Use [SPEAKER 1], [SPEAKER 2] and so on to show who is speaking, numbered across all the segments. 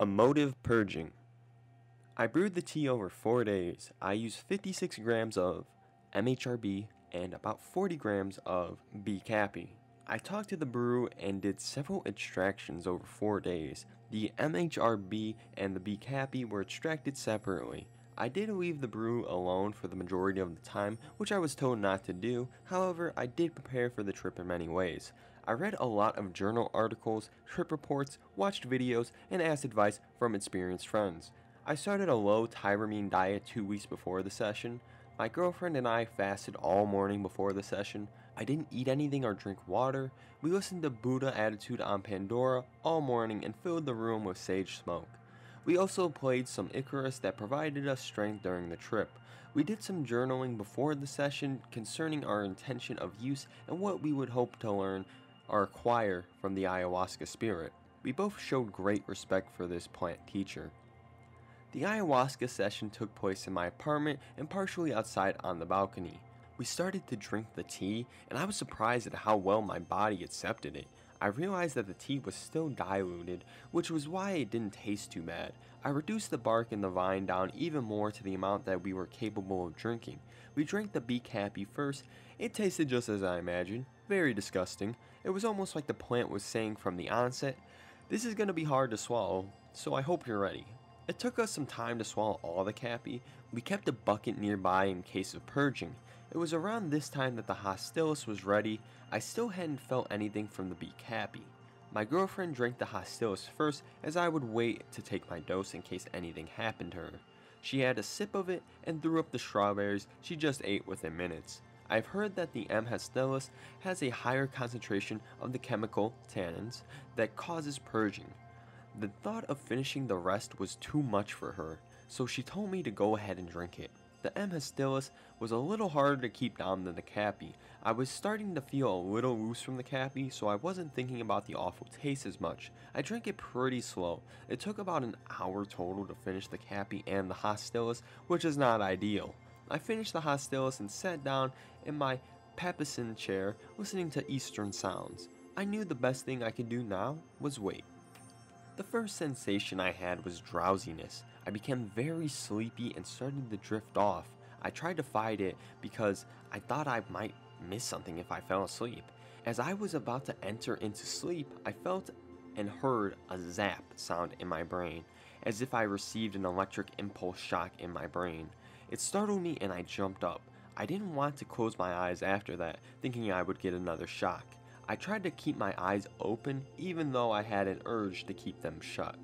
[SPEAKER 1] Emotive purging. I brewed the tea over four days. I used 56 grams of MHRB and about 40 grams of B caapi. I talked to the brew and did several extractions over four days. The MHRB and the B caapi were extracted separately. I did leave the brew alone for the majority of the time, which I was told not to do, however, I did prepare for the trip in many ways. I read a lot of journal articles, trip reports, watched videos, and asked advice from experienced friends. I started a low tyramine diet two weeks before the session. My girlfriend and I fasted all morning before the session. I didn't eat anything or drink water. We listened to Buddha Attitude on Pandora all morning and filled the room with sage smoke. We also played some icaros that provided us strength during the trip. We did some journaling before the session concerning our intention of use and what we would hope to learn or acquire from the ayahuasca spirit. We both showed great respect for this plant teacher. The ayahuasca session took place in my apartment and partially outside on the balcony. We started to drink the tea, and I was surprised at how well my body accepted it. I realized that the tea was still diluted, which was why it didn't taste too bad. I reduced the bark and the vine down even more to the amount that we were capable of drinking. We drank the B caapi first. It tasted just as I imagined, very disgusting. It was almost like the plant was saying from the onset, This is going to be hard to swallow, so I hope you're ready. It took us some time to swallow all the caapi. We kept a bucket nearby in case of purging. It was around this time that the Hostilis was ready. I still hadn't felt anything from the B caapi. My girlfriend drank the Hostilis first as I would wait to take my dose in case anything happened to her. She had a sip of it and threw up the strawberries she just ate within minutes. I've heard that the M. has a higher concentration of the chemical tannins that causes purging. The thought of finishing the rest was too much for her, so she told me to go ahead and drink it. The M. was a little harder to keep down than the caapi. I was starting to feel a little loose from the caapi, so I wasn't thinking about the awful taste as much. I drank it pretty slow. It took about an hour total to finish the caapi and the Hostilis, which is not ideal. I finished the Hostilis and sat down in my Papasan chair listening to Eastern sounds. I knew the best thing I could do now was wait. The first sensation I had was drowsiness. I became very sleepy and started to drift off. I tried to fight it because I thought I might miss something if I fell asleep. As I was about to enter into sleep, I felt and heard a zap sound in my brain, as if I received an electric impulse shock in my brain. It startled me and I jumped up. I didn't want to close my eyes after that, thinking I would get another shock. I tried to keep my eyes open even though I had an urge to keep them shut.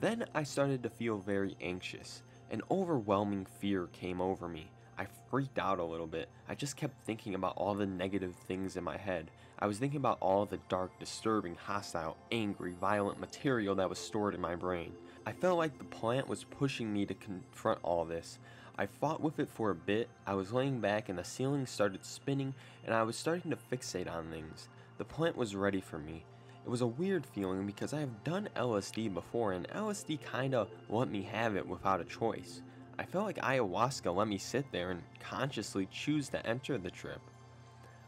[SPEAKER 1] Then I started to feel very anxious. An overwhelming fear came over me. I freaked out a little bit. I just kept thinking about all the negative things in my head. I was thinking about all the dark, disturbing, hostile, angry, violent material that was stored in my brain. I felt like the plant was pushing me to confront all this. I fought with it for a bit. I was laying back and the ceiling started spinning and I was starting to fixate on things. The plant was ready for me. It was a weird feeling because I have done LSD before and LSD kinda let me have it without a choice. I felt like ayahuasca let me sit there and consciously choose to enter the trip.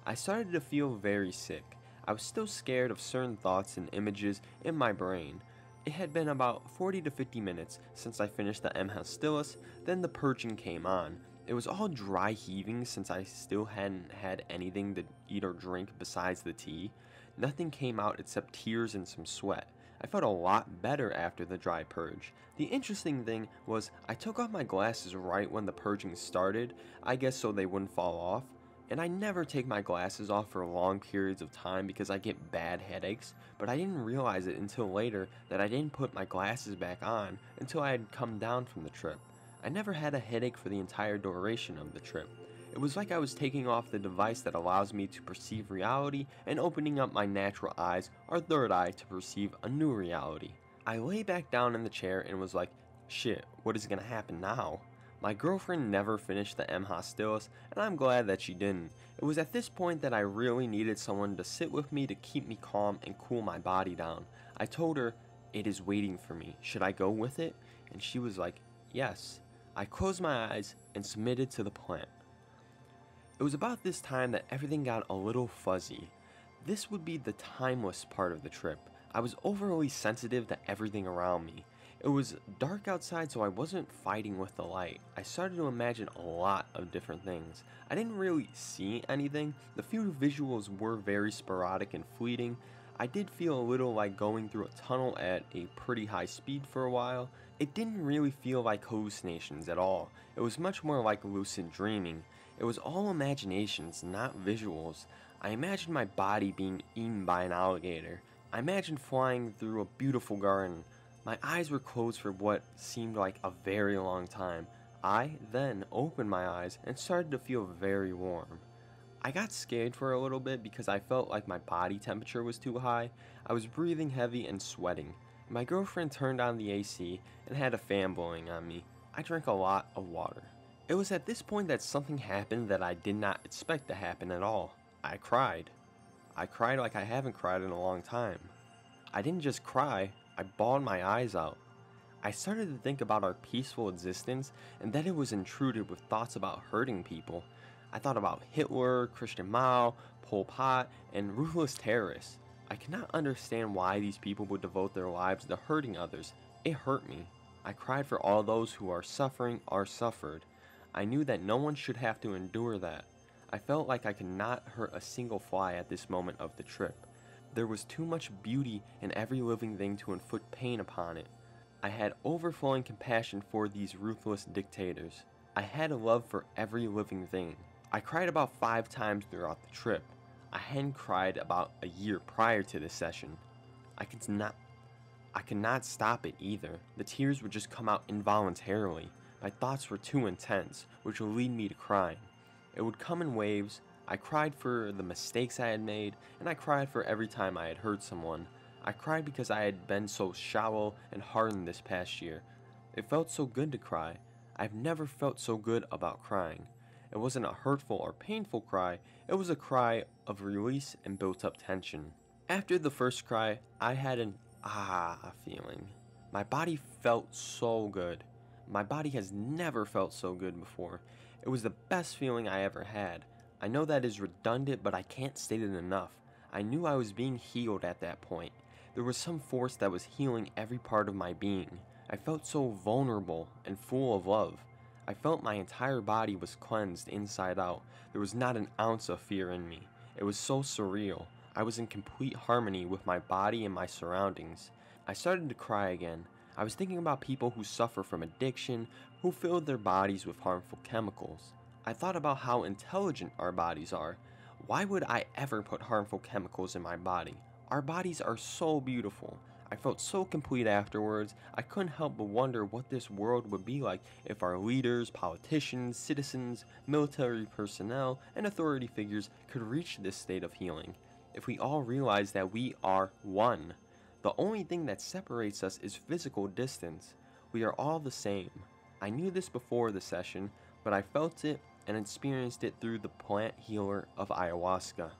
[SPEAKER 1] I started to feel very sick. I was still scared of certain thoughts and images in my brain. It had been about 40 to 50 minutes since I finished the M. hostilis, then the purging came on. It was all dry heaving since I still hadn't had anything to eat or drink besides the tea. Nothing came out except tears and some sweat. I felt a lot better after the dry purge. The interesting thing was, I took off my glasses right when the purging started, I guess so they wouldn't fall off. And I never take my glasses off for long periods of time because I get bad headaches, but I didn't realize it until later that I didn't put my glasses back on until I had come down from the trip. I never had a headache for the entire duration of the trip. It was like I was taking off the device that allows me to perceive reality and opening up my natural eyes, or third eye, to perceive a new reality. I lay back down in the chair and was like, shit, what is gonna happen now? My girlfriend never finished the M. Hostilis, and I'm glad that she didn't. It was at this point that I really needed someone to sit with me to keep me calm and cool my body down. I told her, It is waiting for me. Should I go with it? And she was like, Yes. I closed my eyes and submitted to the plant. It was about this time that everything got a little fuzzy. This would be the timeless part of the trip. I was overly sensitive to everything around me. It was dark outside, so I wasn't fighting with the light. I started to imagine a lot of different things. I didn't really see anything. The few visuals were very sporadic and fleeting. I did feel a little like going through a tunnel at a pretty high speed for a while. It didn't really feel like hallucinations at all. It was much more like lucid dreaming. It was all imaginations, not visuals. I imagined my body being eaten by an alligator. I imagined flying through a beautiful garden. My eyes were closed for what seemed like a very long time. I then opened my eyes and started to feel very warm. I got scared for a little bit because I felt like my body temperature was too high. I was breathing heavy and sweating. My girlfriend turned on the AC and had a fan blowing on me. I drank a lot of water. It was at this point that something happened that I did not expect to happen at all. I cried. I cried like I haven't cried in a long time. I didn't just cry, I bawled my eyes out. I started to think about our peaceful existence and that it was intruded with thoughts about hurting people. I thought about Hitler, Chairman Mao, Pol Pot, and ruthless terrorists. I cannot understand why these people would devote their lives to hurting others. It hurt me. I cried for all those who are suffering are suffered. I knew that no one should have to endure that. I felt like I could not hurt a single fly at this moment of the trip. There was too much beauty in every living thing to inflict pain upon it. I had overflowing compassion for these ruthless dictators. I had a love for every living thing. I cried about five times throughout the trip. I hadn't cried about a year prior to this session. I could not I could not stop it either. The tears would just come out involuntarily. My thoughts were too intense, which would lead me to crying. It would come in waves, I cried for the mistakes I had made, and I cried for every time I had hurt someone. I cried because I had been so shallow and hardened this past year. It felt so good to cry. I've never felt so good about crying. It wasn't a hurtful or painful cry, it was a cry of release and built up tension. After the first cry, I had an ah feeling. My body felt so good. My body has never felt so good before. It was the best feeling I ever had. I know that is redundant, but I can't state it enough. I knew I was being healed at that point. There was some force that was healing every part of my being. I felt so vulnerable and full of love. I felt my entire body was cleansed inside out. There was not an ounce of fear in me. It was so surreal. I was in complete harmony with my body and my surroundings. I started to cry again. I was thinking about people who suffer from addiction, who fill their bodies with harmful chemicals. I thought about how intelligent our bodies are. Why would I ever put harmful chemicals in my body? Our bodies are so beautiful. I felt so complete afterwards, I couldn't help but wonder what this world would be like if our leaders, politicians, citizens, military personnel, and authority figures could reach this state of healing. If we all realize that we are one. The only thing that separates us is physical distance. We are all the same. I knew this before the session, but I felt it and experienced it through the plant healer of ayahuasca.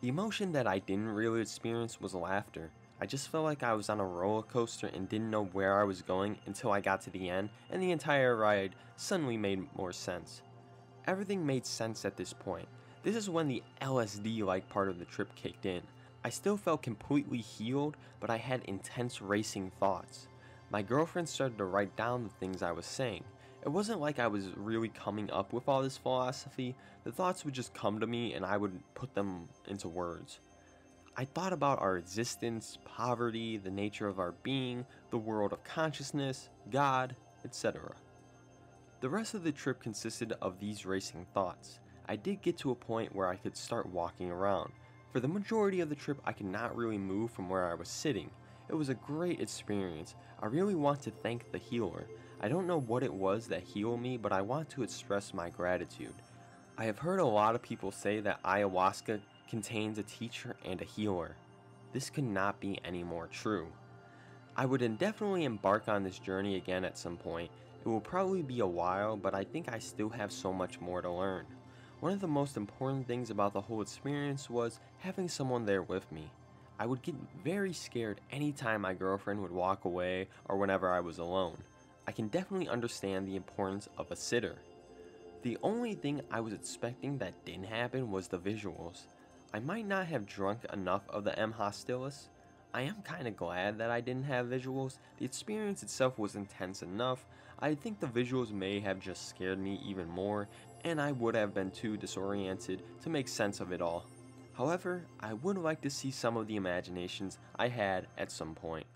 [SPEAKER 1] The emotion that I didn't really experience was laughter. I just felt like I was on a roller coaster and didn't know where I was going until I got to the end, and the entire ride suddenly made more sense. Everything made sense at this point. This is when the LSD like part of the trip kicked in. I still felt completely healed, but I had intense racing thoughts. My girlfriend started to write down the things I was saying. It wasn't like I was really coming up with all this philosophy, the thoughts would just come to me and I would put them into words. I thought about our existence, poverty, the nature of our being, the world of consciousness, God, etc. The rest of the trip consisted of these racing thoughts. I did get to a point where I could start walking around. For the majority of the trip, I could not really move from where I was sitting. It was a great experience. I really want to thank the healer. I don't know what it was that healed me, but I want to express my gratitude. I have heard a lot of people say that ayahuasca contains a teacher and a healer. This could not be any more true. I would indefinitely embark on this journey again at some point. It will probably be a while, but I think I still have so much more to learn. One of the most important things about the whole experience was having someone there with me. I would get very scared anytime my girlfriend would walk away or whenever I was alone. I can definitely understand the importance of a sitter. The only thing I was expecting that didn't happen was the visuals. I might not have drunk enough of the M. hostilis. I am kinda glad that I didn't have visuals. The experience itself was intense enough. I think the visuals may have just scared me even more, and I would have been too disoriented to make sense of it all. However, I would like to see some of the imaginations I had at some point.